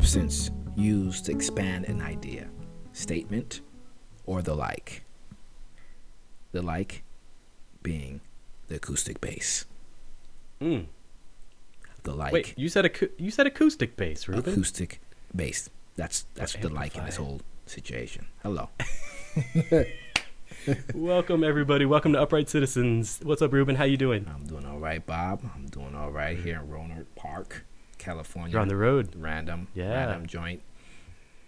substance used to expand an idea, statement, or the like. The like being the acoustic bass. Mm. The like Wait, you said acou- you said acoustic bass, Ruben. acoustic bass. That's that's the like in this whole situation. Hello. Welcome everybody. Welcome to Upright Citizens. What's up, Ruben? How you doing? I'm doing all right, Bob. I'm doing all right here in Rohnert Park, California. You're on the road. random, Yeah. random joint.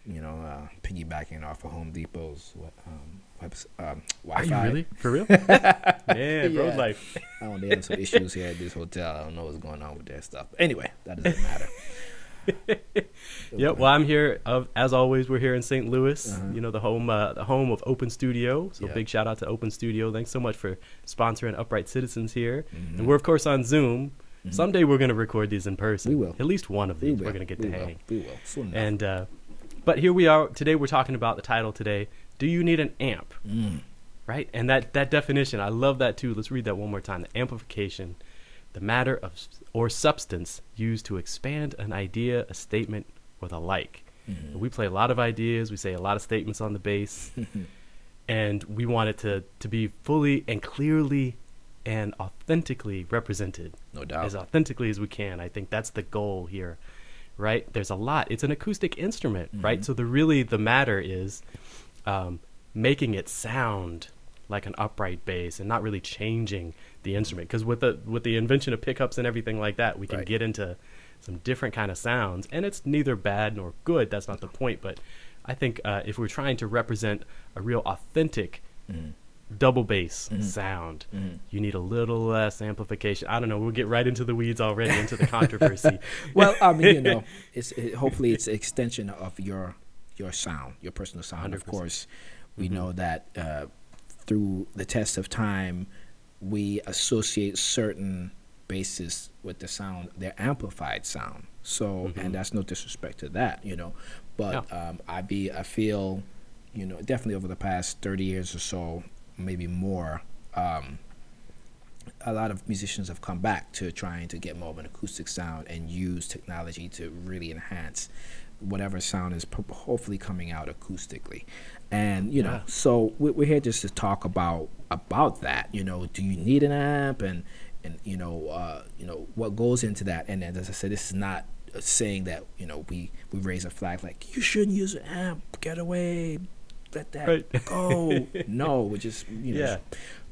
You know, uh, piggybacking off of Home Depot's what, um, webs- um, Are Wi-Fi. you really for real? Man, road life. I don't. They have some issues here at this hotel. I don't know what's going on with their stuff. But anyway, that doesn't matter. Yep. Well, I'm here. Of as always, we're here in St. Louis. Uh-huh. You know, the home, uh, the home of Open Studio. So Yeah. big shout out to Open Studio. Thanks so much for sponsoring Upright Citizens here. Mhm. And we're of course on Zoom. Mhm. Someday we're going to record these in person. We will. At least one of We these. will. We're going to get we to will. hang. We will. Soon. And uh, but here we are today. We're talking about the title today. Do you need an amp? Mm. Right, and that that definition, I love that too. Let's read that one more time. The amplification, the matter of or substance used to expand an idea, a statement, or the like. Mhm. We play a lot of ideas. We say a lot of statements on the bass, and we want it to to be fully and clearly and authentically represented no doubt. as authentically as we can. I think that's the goal here, right? There's a lot. It's an acoustic instrument, right? Mhm. So the really the matter is um, making it sound like an upright bass and not really changing the instrument. Because with the with the invention of pickups and everything like that, we can Right. get into some different kind of sounds, and it's neither bad nor good. That's not the point. But I think uh, if we're trying to represent a real authentic Mhm. Double bass Mhm. sound, Mhm. you need a little less amplification. I don't know. We'll get right into the weeds already, into the controversy. well, I mean, you know, it's it, hopefully it's an extension of your your sound, your personal sound. Of 100%. course, we Mhm. know that uh, through the test of time, we associate certain basses with the sound, their amplified sound. So, Mhm. and that's no disrespect to that, you know. But um, I be I feel, you know, definitely over the past thirty years or so, maybe more. Um, a lot of musicians have come back to trying to get more of an acoustic sound and use technology to really enhance whatever sound is hopefully coming out acoustically and you know Yeah. so we- we're here just to talk about about that you know do you need an amp and and you know uh you know what goes into that and then as i said this is not saying that you know we we raise a flag like you shouldn't use an amp get away let that Right. go no we're just you know Yeah. just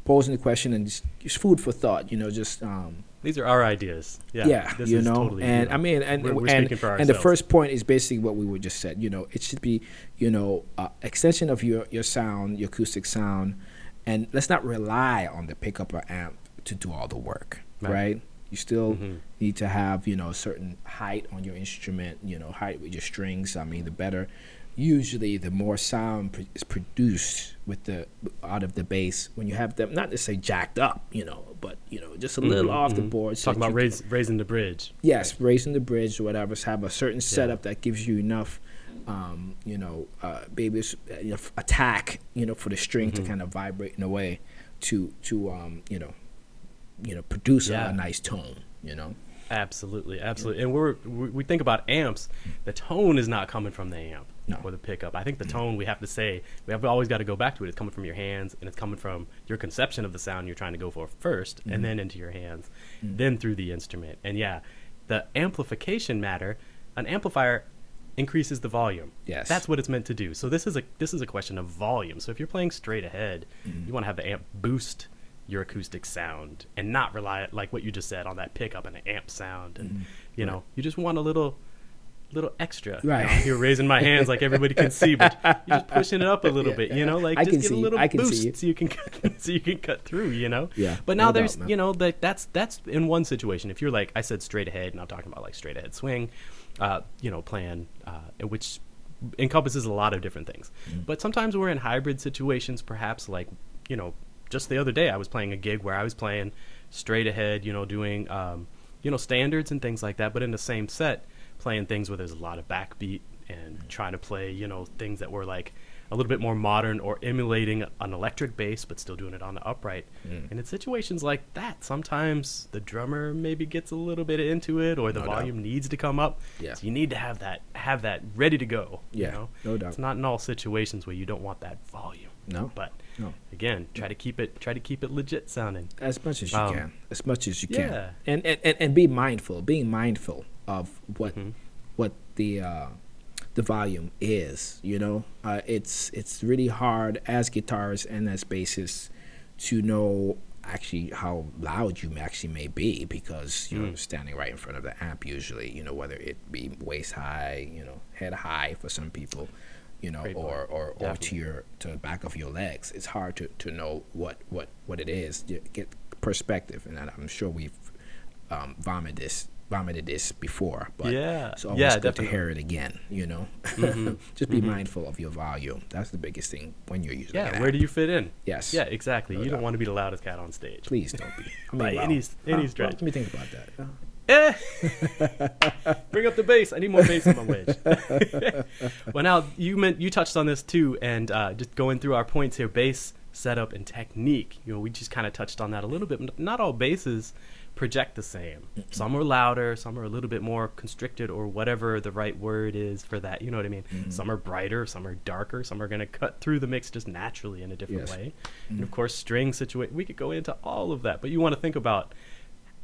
posing the question and just, just food for thought you know just um These are our ideas. Yeah, yeah, this you is know, totally, you and know, I mean, and we're, we're and, and the first point is basically what we would just said. You know, it should be, you know, uh, extension of your your sound, your acoustic sound, and let's not rely on the pickup or amp to do all the work, Right. right? You still Mhm. need to have you know a certain height on your instrument, you know, height with your strings. I mean, the better. Usually, the more sound pr- is produced with the out of the bass when you have them not necessarily jacked up, you know, but you know just a little Mhm, off the mhm. board. so Talking about you can- raising the bridge. Yes, raising the bridge or whatever. Have a certain setup that gives you enough, um, you know, uh, maybe it's, uh, you know, f- attack, you know, for the string Mhm. to kind of vibrate in a way to to um, you know, you know, produce a- Yeah. a, nice tone. You know. Absolutely, absolutely. And we're we, we think about amps. The tone is not coming from the amp No. or the pickup. I think the tone we have to say we have always got to go back to it. It's coming from your hands, and it's coming from your conception of the sound you're trying to go for 1st Mhm. and then into your hands, Mhm. then through the instrument. And yeah, the amplification matter. An amplifier increases the volume. Yes. That's what it's meant to do. So this is a this is a question of volume. So if you're playing straight ahead, Mhm. you want to have the amp boost your acoustic sound and not rely like what you just said on that pickup and an amp sound and Mhm. you know you just want a little little extra Right. Now, I'm here raising my hands like everybody can see but you're just pushing it up a little bit you know like I just can get a little see boost it. so you can cut, so you can cut through you know Yeah, but now doubt, there's man. you know that that's that's in one situation if you're like I said straight ahead and I'm talking about like straight ahead swing uh you know plan, uh which encompasses a lot of different things Mm. but sometimes we're in hybrid situations perhaps like you know just the other day i was playing a gig where i was playing straight ahead you know doing um, you know standards and things like that but in the same set playing things where there's a lot of backbeat and trying to play you know things that were like a little bit more modern or emulating an electric bass, but still doing it on the upright. Mm. And in situations like that, sometimes the drummer maybe gets a little bit into it, or the No doubt. volume needs to come up. Yeah. So you need to have that have that ready to go. Yeah, You know? no doubt. It's not in all situations where you don't want that volume. No. But No. again, try to keep it try to keep it legit sounding. as much as you Um, can as much as you yeah. can and and and be mindful being mindful of what Mhm. what the uh the volume is you know? Uh it's it's really hard as guitarists and as bassists to know actually how loud you actually may be because you're Mm. standing right in front of the amp usually you know whether it be waist high you know head high for some people you know Great or or, or to your to the back of your legs. It's hard to, to know what what what it is. You get perspective and i'm sure we've um, vomited this vomited this before but Yeah. it's always Yeah, good definitely. to hear it again you know Mhm. just be Mhm. mindful of your volume that's the biggest thing when you're using Yeah, where do you fit in? yes Yeah, exactly. No you don't want to be the loudest cat on stage. please don't be I By wow. any s- any Huh, well, let me think about that Uh, Eh. Bring up the bass. I need more bass in my wedge. well, now you meant you touched on this too, and uh, just going through our points here: bass setup and technique. You know, we just kind of touched on that a little bit. Not all basses project the same. Some are louder, some are a little bit more constricted, or whatever the right word is for that. You know what I mean? Mhm. Some are brighter, some are darker, some are going to cut through the mix just naturally in a different Yes. way. And Mhm. of course, string situation. We could go into all of that, but you want to think about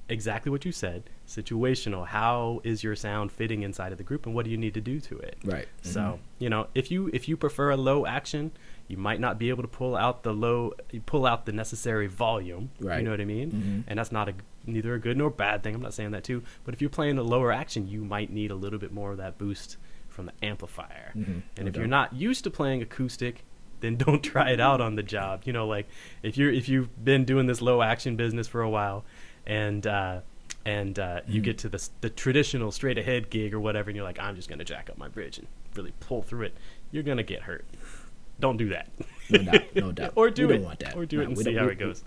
exactly what you said situational how is your sound fitting inside of the group and what do you need to do to it right so you know if you if you prefer a low action you might not be able to pull out the low you pull out the necessary volume Right. you know what i mean Mhm. and that's not a neither a good nor bad thing i'm not saying that too but if you're playing a lower action you might need a little bit more of that boost from the amplifier Mhm. and if you're not used to playing acoustic then don't try it out on the job you know like if you're if you've been doing this low action business for a while and uh and uh, you Mhm. get to the the traditional straight ahead gig or whatever, and you're like, I'm just gonna jack up my bridge and really pull through it. You're gonna get hurt. Don't do that. no doubt no doubt or do we it. don't want that Or do No, it and see don't- how we- it goes.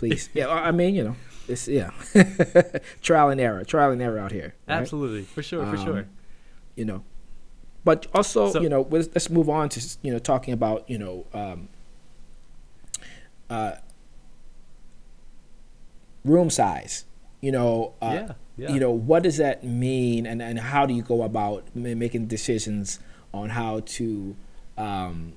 Please yeah i mean you know it's yeah trial and error trial and error out here right? Absolutely, for sure, for sure. Um, you know but also So- you know let's, let's move on to you know talking about you know um, uh, room size you know uh, yeah, yeah. you know what does that mean and, and how do you go about making decisions on how to um,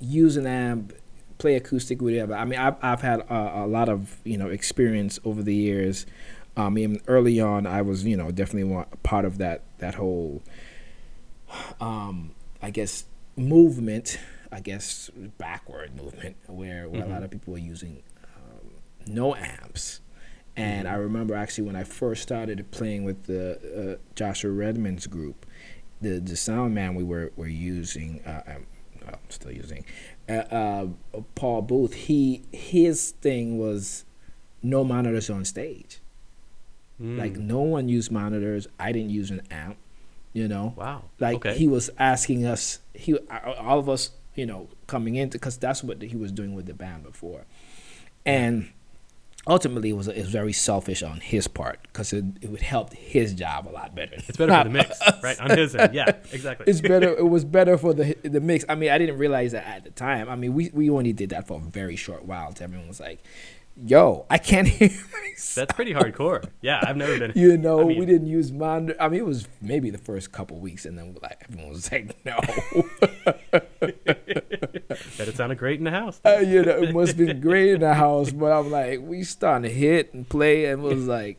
use an amp play acoustic whatever i mean i've, I've had a, a lot of you know experience over the years. Um, even early on i was you know definitely one, part of that that whole um, i guess movement i guess backward movement where, where a lot of people were using um, no amps. And I remember actually when I first started playing with the uh, Joshua Redman's group, the the sound man we were were using, uh, I'm, well, I'm still using, uh, uh, Paul Booth. He his thing was no monitors on stage. Mm. Like no one used monitors. I didn't use an amp. You know, wow. like okay. he was asking us. He all of us, you know, coming into because that's what he was doing with the band before, and ultimately it was it was very selfish on his part because it, it would help his job a lot better. it's better for the mix, right? On his end, yeah, exactly. It's better. It was better for the the mix. I mean, I didn't realize that at the time. I mean, we we only did that for a very short while. Everyone was like, "Yo, I can't hear myself." That's pretty hardcore. Yeah, I've never been. You know, I mean- we didn't use monitor. I mean, it was maybe the first couple weeks, and then like everyone was like, "No." That it sounded great in the house. Uh, you know, it must have been great in the house, but I'm like, we starting to hit and play, and it was like,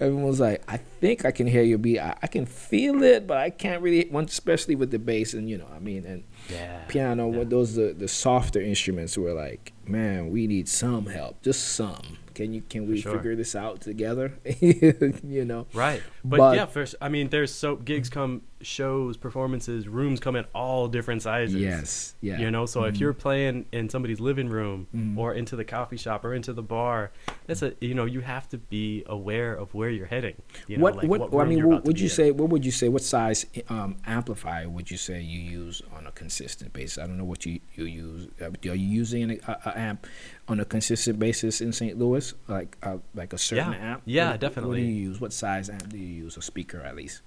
everyone was like, I think I can hear your beat. I, I can feel it, but I can't really, especially with the bass, and you know, I mean, and yeah. piano, yeah. what those the the softer instruments were like, man, we need some help, just some. Can you can we sure. figure this out together? you know, Right. But, But- yeah, first I mean there's so gigs come shows, performances, rooms come in all different sizes. yes, yeah, You know, so if Mhm. you're playing in somebody's living room Mhm. or into the coffee shop or into the bar, that's a you know, you have to be aware of where you're heading. You know, what like what, what I mean, what would you in. say? What would you say? What size um, amplifier would you say you use on a consistent basis? I don't know what you you use. Uh, are you using an a, a amp on a consistent basis in St. Louis, like uh, like a certain Yeah. amp? Yeah, What- What do you use? What size amp do you use? A speaker, at least.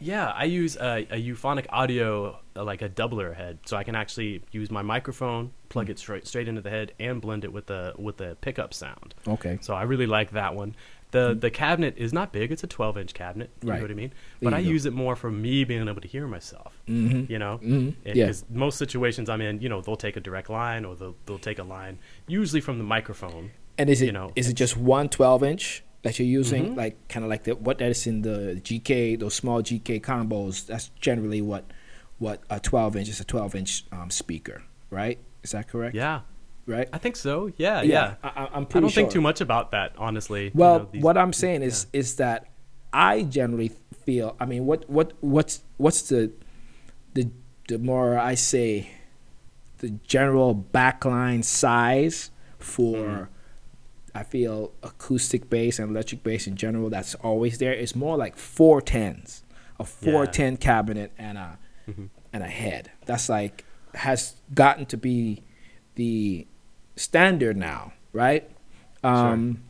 Yeah, I use a, a euphonic audio uh, like a doubler head, so I can actually use my microphone, plug it straight straight into the head, and blend it with the with the pickup sound. Okay. So I really like that one. The the cabinet is not big; it's a 12 inch cabinet. You Right. know what I mean? But I go. use it more for me being able to hear myself. Mm-hmm. You know, Mhm. Yeah. because most situations I'm in, you know, they'll take a direct line or they'll they'll take a line, usually from the microphone. And is it is you know, it just one 12 inch that you're using? Mhm. Like kind of like the what that is in the GK, those small GK combos. That's generally what what a 12 inch is a 12 inch um, speaker, right? Is that correct? Yeah, Right. I think so. Yeah, yeah. I, I- I'm I don't think too much about that, honestly. you Well, know, these- what I'm saying is is that I generally feel. I mean, what what what's what's the the the more I say the general backline size for Mhm. I feel acoustic bass and electric bass in general that's always there is more like four tens, a four ten cabinet and a Mhm. and a head. That's like has gotten to be the standard now, right? Um,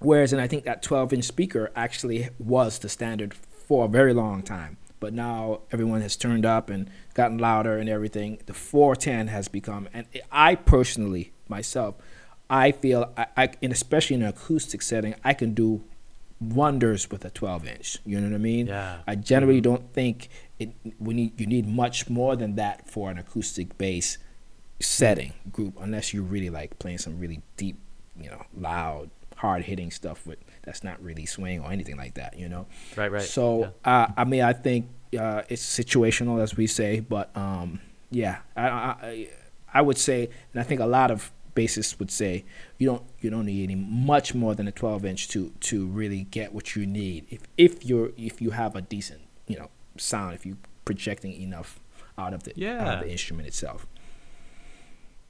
Whereas, and I think that 12 inch speaker actually was the standard for a very long time. But now everyone has turned up and gotten louder and everything. The 410 has become, and I personally, myself, I feel, I, I and especially in an acoustic setting, I can do wonders with a 12 inch. You know what I mean? Yeah. I generally don't think it. We need you need much more than that for an acoustic bass setting group, unless you're really like playing some really deep, you know, loud, hard hitting stuff with that's not really swing or anything like that. You know. Right, right. So uh, I mean, I think uh, it's situational, as we say, but um, yeah, I I- I would say, and I think a lot of bassists would say, you don't you don't need any much more than a 12 inch to to really get what you need. If if you're if you have a decent you know sound, if you're projecting enough out of the Yeah. of the instrument itself.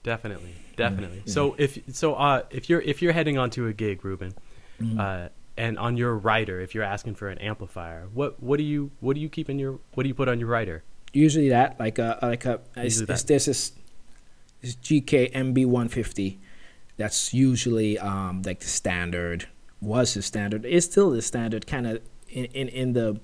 Definitely, definitely. Mm-hmm. So if so, uh, if you're if you're heading onto a gig, Ruben, Mm-hmm. uh, and on your rider, if you're asking for an amplifier, what what do you what do you keep in your what do you put on your rider? Usually that like a like a it's, Usually it's, that. there's this, this GK MB 150 that's usually um like the standard was the standard is still the standard kind of in, in in the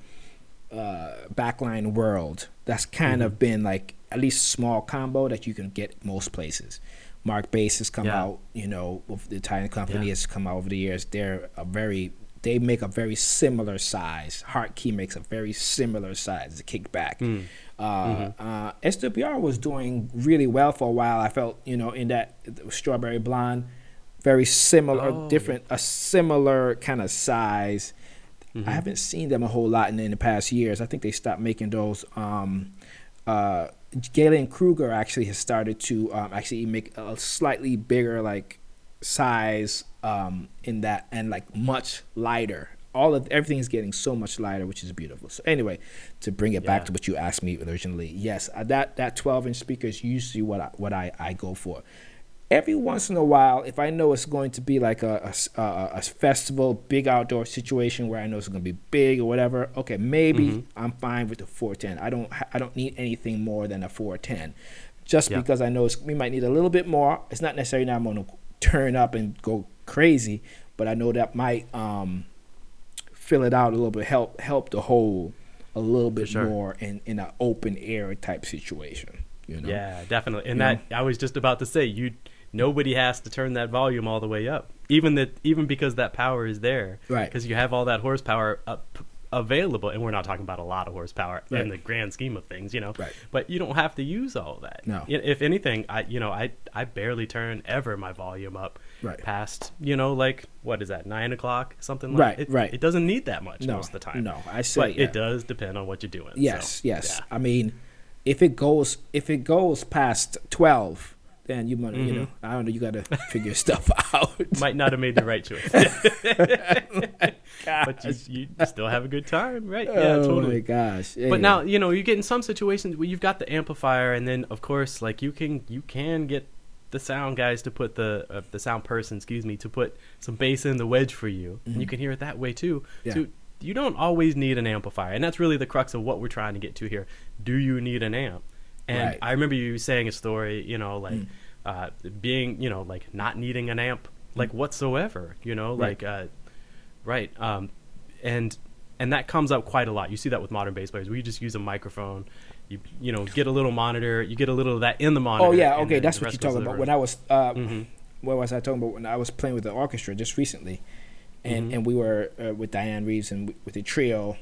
uh backline world. That's kind of been like at least small combo that you can get most places. Markbass has come Yeah. out you know with the italian company Yeah. has come out over the years. They're a very they make a very similar size. Hartke makes a very similar size the kickback. Mm. Uh, uh, SWR was doing really well for a while. I felt, you know, in that strawberry blonde, very similar, Oh. different, a similar kind of size. Mm-hmm. I haven't seen them a whole lot in, in the past years. I think they stopped making those. Um, uh, Gallien-Krueger actually has started to um, actually make a slightly bigger like size um, in that and like much lighter. All of everything is getting so much lighter, which is beautiful. So anyway, to bring it back to what you asked me originally, yes, uh, that that 12 inch speaker is usually what I, what I, I go for. Every once in a while, if I know it's going to be like a a festival, big outdoor situation where I know it's going to be big or whatever, okay, maybe Mhm. I'm fine with the 410. I don't I don't need anything more than a 410, just Yeah. because I know it's, we might need a little bit more. It's not necessarily that I'm going to turn up and go crazy, but I know that might um, fill it out a little bit, help help the whole a little bit sure. more in in an open air type situation. You know? Yeah, definitely. And You that I was just about to say, you nobody has to turn that volume all the way up, even that even because that power is there, Right. Because you have all that horsepower up available, and we're not talking about a lot of horsepower Right. in the grand scheme of things, you know. Right. But you don't have to use all that. No. If anything, I you know I I barely turn ever my volume up Right. past you know like what is that nine o'clock something like Right, it, right. It doesn't need that much No, most of the time. no, I say, but yeah. it does depend on what you're doing. so, Yes, yes. yeah. I mean, if it goes if it goes past twelve, then you might you Mhm. know I don't know you got to figure stuff out. might not have made the right choice. but you, you still have a good time, right? Yeah, oh totally. my gosh! But now you know you get in some situations where you've got the amplifier, and then of course, like you can you can get the sound guys to put the uh, the sound person, excuse me, to put some bass in the wedge for you, and you can hear it that way too. Mm-hmm. Yeah. So you don't always need an amplifier, and that's really the crux of what we're trying to get to here. Do you need an amp? And Right. I remember you saying a story, you know, like Mm. uh, being, you know, like not needing an amp, like whatsoever, you know, Right. like, uh, right. Um, and and that comes up quite a lot. You see that with modern bass players. We just use a microphone. You you know get a little monitor. You get a little of that in the monitor. Oh yeah, okay, that's what you're talking about. When I was, uh, Mhm. what was I talking about? When I was playing with the orchestra just recently, and Mhm. and we were uh, with Dianne Reeves and w- with the trio,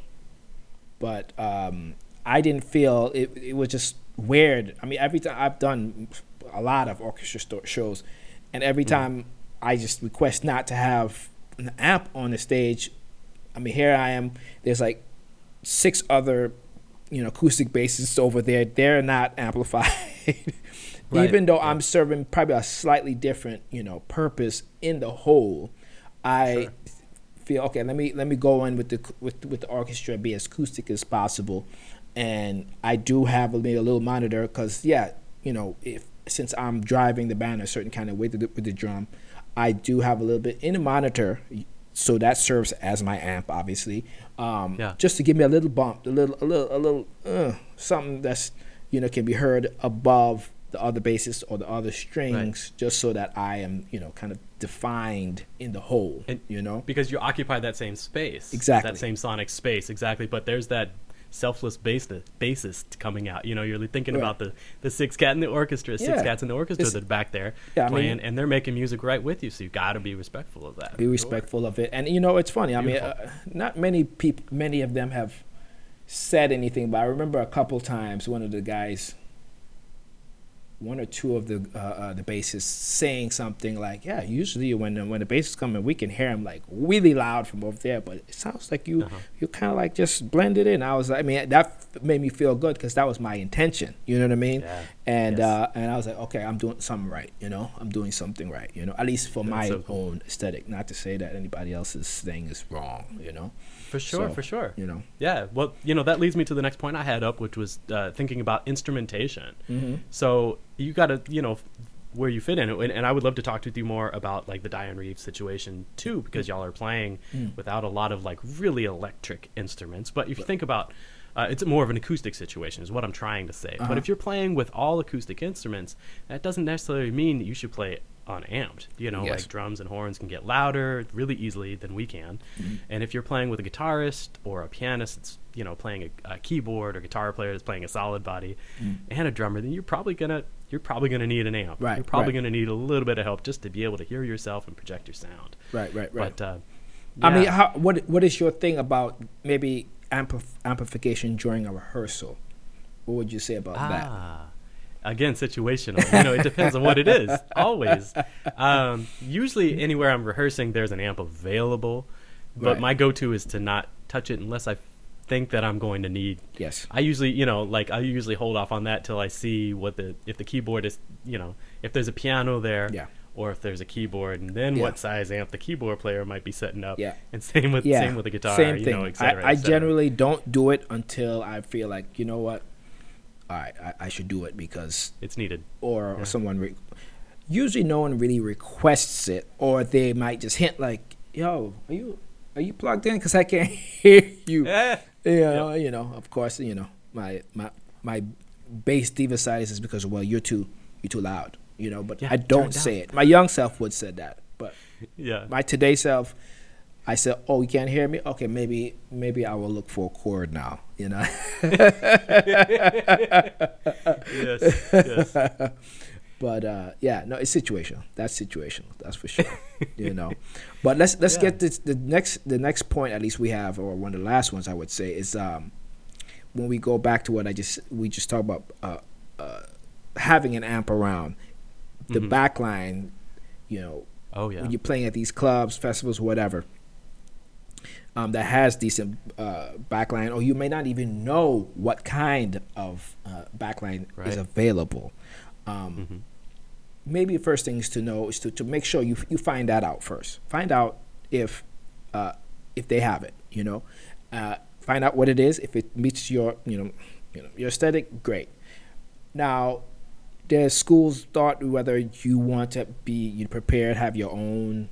but um, I didn't feel it. It was just weird. I mean, every time I've done a lot of orchestra shows, and every Mhm. time I just request not to have an amp on the stage. I mean, here I am. There's like six other, you know, acoustic basses over there. They're not amplified. Right, Even though right. I'm serving probably a slightly different, you know, purpose in the whole, I Sure. feel okay. Let me let me go in with the with with the orchestra, be as acoustic as possible, and I do have a, maybe a little monitor because yeah, you know, if since I'm driving the band a certain kind of way with the, with the drum, I do have a little bit in the monitor, so that serves as my amp, obviously. Um, Yeah. Just to give me a little bump, a little, a little, a little, uh, something that's you know can be heard above the other basses or the other strings, just so that I am you know kind of defined in the whole. And- you know. because you occupy that same space, Exactly. that same sonic space, exactly. But there's that selfless bass bassist coming out. You know, you're thinking Right. about the the six cat in the orchestra, six Yeah. cats in the orchestra It's- that are back there Yeah, I mean- playing, and they're making music right with you. So you got to be respectful of that. be Sure. respectful of it. And you know, it's funny. I mean, uh, not many people, many of them have said anything, but I remember a couple times one of the guys, one or two of the uh, uh, the bassists saying something like, "Yeah, usually when the, when the bass is coming, we can hear him like really loud from over there, but it sounds like you Uh-huh. you kind of like just blended in." I was, like I mean, that made me feel good because that was my intention. You know what I mean? Yeah. And Yes. uh, and I was like, okay, I'm doing something right. You know, I'm doing something right. You know, at least for That's my so cool. own aesthetic. Not to say that anybody else's thing is wrong. You know, For sure, So, for sure. you know. Yeah, well, you know, that leads me to the next point I had up, which was uh, thinking about instrumentation. Mm-hmm. So you got to, you know, where you fit in. And, and I would love to talk with you more about like the Dianne Reeves situation too, because y'all are playing Mm. without a lot of like really electric instruments. But if you think about, uh, it's more of an acoustic situation, is what I'm trying to say. Uh-huh. But if you're playing with all acoustic instruments, that doesn't necessarily mean that you should play unamped. You know, Yes. like drums and horns can get louder really easily than we can. Mm-hmm. And if you're playing with a guitarist or a pianist that's, you know, playing a, a keyboard or guitar player that's playing a solid body mm. and a drummer, then you're probably gonna you're probably gonna need an amp. Right, You're probably right. gonna need a little bit of help just to be able to hear yourself and project your sound. Right, right, right. But uh, I mean, how, what what is your thing about maybe ampli- amplification during a rehearsal? What would you say about that? Ah. Again, situational. You know, it depends on what it is. Always. Um, usually, anywhere I'm rehearsing, there's an amp available, but Right. my go-to is to not touch it unless I think that I'm going to need. Yes. I usually, you know, like I usually hold off on that till I see what the if the keyboard is, you know, if there's a piano there. Yeah. Or if there's a keyboard, and then Yeah. what size amp the keyboard player might be setting up. Yeah. And same with Yeah. same with the guitar. Same you thing. know, et cetera, I, I generally don't do it until I feel like you know what. All right, I, I should do it because it's needed. or Yeah. someone re- usually no one really requests it or they might just hint like yo are you are you plugged in because i can't hear you eh. Yeah. you know, you know of course you know my my my bass diva side is because well you're too you're too loud you know but Yeah, i don't say it my young self would said that but Yeah. my today self I said, "Oh, you can't hear me? Okay, maybe maybe I will look for a chord now." You know, yes. Yes. But uh, yeah, no, it's situational. That's situational. That's for sure. you know, but let's let's Yeah. get this, the next the next point. At least we have, or one of the last ones I would say is um, when we go back to what I just we just talked about uh, uh, having an amp around the Mhm. back line. You know, Oh yeah. when you're playing at these clubs, festivals, whatever. Um, that has decent uh, backline, or you may not even know what kind of uh, backline Right. is available. Um, Mhm. maybe the first thing is to know is to, to make sure you you find that out first. Find out if uh, if they have it. You know, uh, find out what it is. If it meets your you know you know your aesthetic, great. Now, there's schools thought whether you want to be you prepared, have your own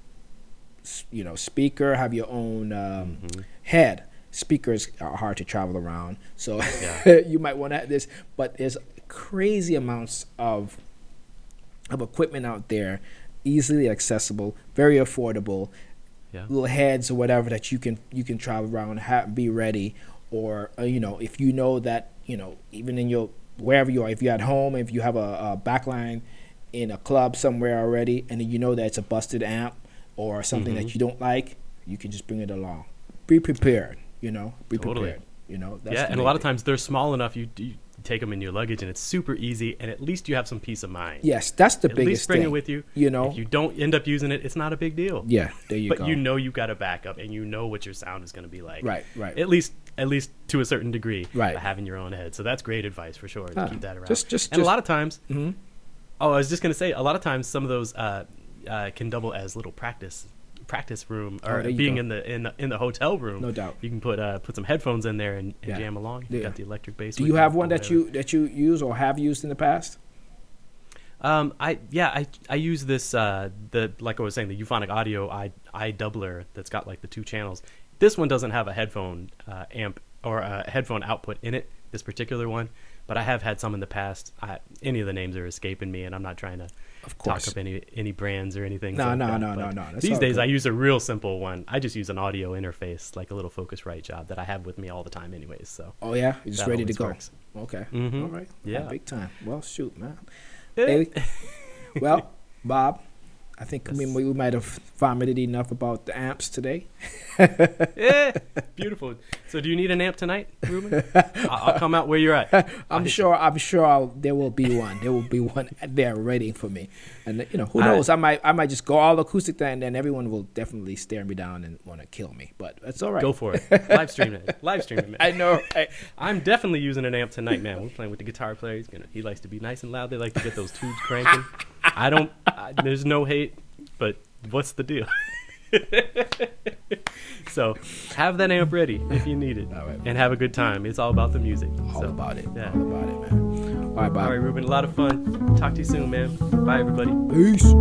you know speaker, have your own um, Mhm. head. Speakers are hard to travel around, so Yeah. you might want to have this. But there's crazy amounts of of equipment out there, easily accessible, very affordable. Yeah. little heads or whatever that you can you can travel around, have, be ready, or uh, you know if you know that you know even in your wherever you are, if you're at home, if you have a, a backline in a club somewhere already, and you know that it's a busted amp or something Mm-hmm. that you don't like, you can just bring it along. Be prepared, you know. Be Totally. prepared. You know. yeah, and a lot of times they're small enough. You, you take them in your luggage, and it's super easy. And at least you have some peace of mind. Yes, that's the thing. at biggest least bring thing. it with you. You know. if you don't end up using it, it's not a big deal. yeah, there you but go. But you know you got a backup, and you know what your sound is going to be like. Right, right. At least, at least to a certain degree. Right. having your own head. So that's great advice for sure. to Ah, keep that around. just- just- and a lot of times. Mhm. Oh, I was just gonna say, a lot of times some of those uh, uh, can double as little practice practice room Oh, or you being go. in the in the in the hotel room. No doubt. You can put uh, put some headphones in there and, and Yeah. jam along. You Yeah. got the electric bass. Do you have one that you that you use or have used in the past? Um, I yeah, I I use this uh the like I was saying the euphonic audio i i doubler that's got like the two channels. This one doesn't have a headphone uh, amp or a headphone output in it. This particular one, but I have had some in the past. I, any of the names are escaping me, and I'm not trying to Of talk up any any brands or anything. No, like no, that, no, no, no, These days, good. I use a real simple one. I just use an audio interface, like a little Focusrite job that I have with me all the time, anyways. So Oh yeah, you're just ready to go. works. Okay. Mhm. All right. Yeah. big time. Well, shoot, man. Eh. Well, Bob, I think we, Yes. we might have vomited enough about the amps today. yeah, beautiful. So, do you need an amp tonight, Ruben? I'll, I'll come out where you're at. I'm sure. I'm sure I'll, there will be one. There will be one there waiting for me. And you know, who I- knows? I might. I might just go all acoustic, then, and then everyone will definitely stare me down and want to kill me. But that's all right. Go for it. Live stream it. Live stream it, man. I know. I, I'm definitely using an amp tonight, man. We're playing with the guitar player. He's gonna. He likes to be nice and loud. They like to get those tubes cranking. I don't. I, there's no hate, but what's the deal? so have that amp ready if you need it, right. and have a good time. It's all about the music. all so, about it. Yeah. All about it, man. All right, Bob. All right, Ruben. A lot of fun. Talk to you soon, man. Bye, everybody. Peace.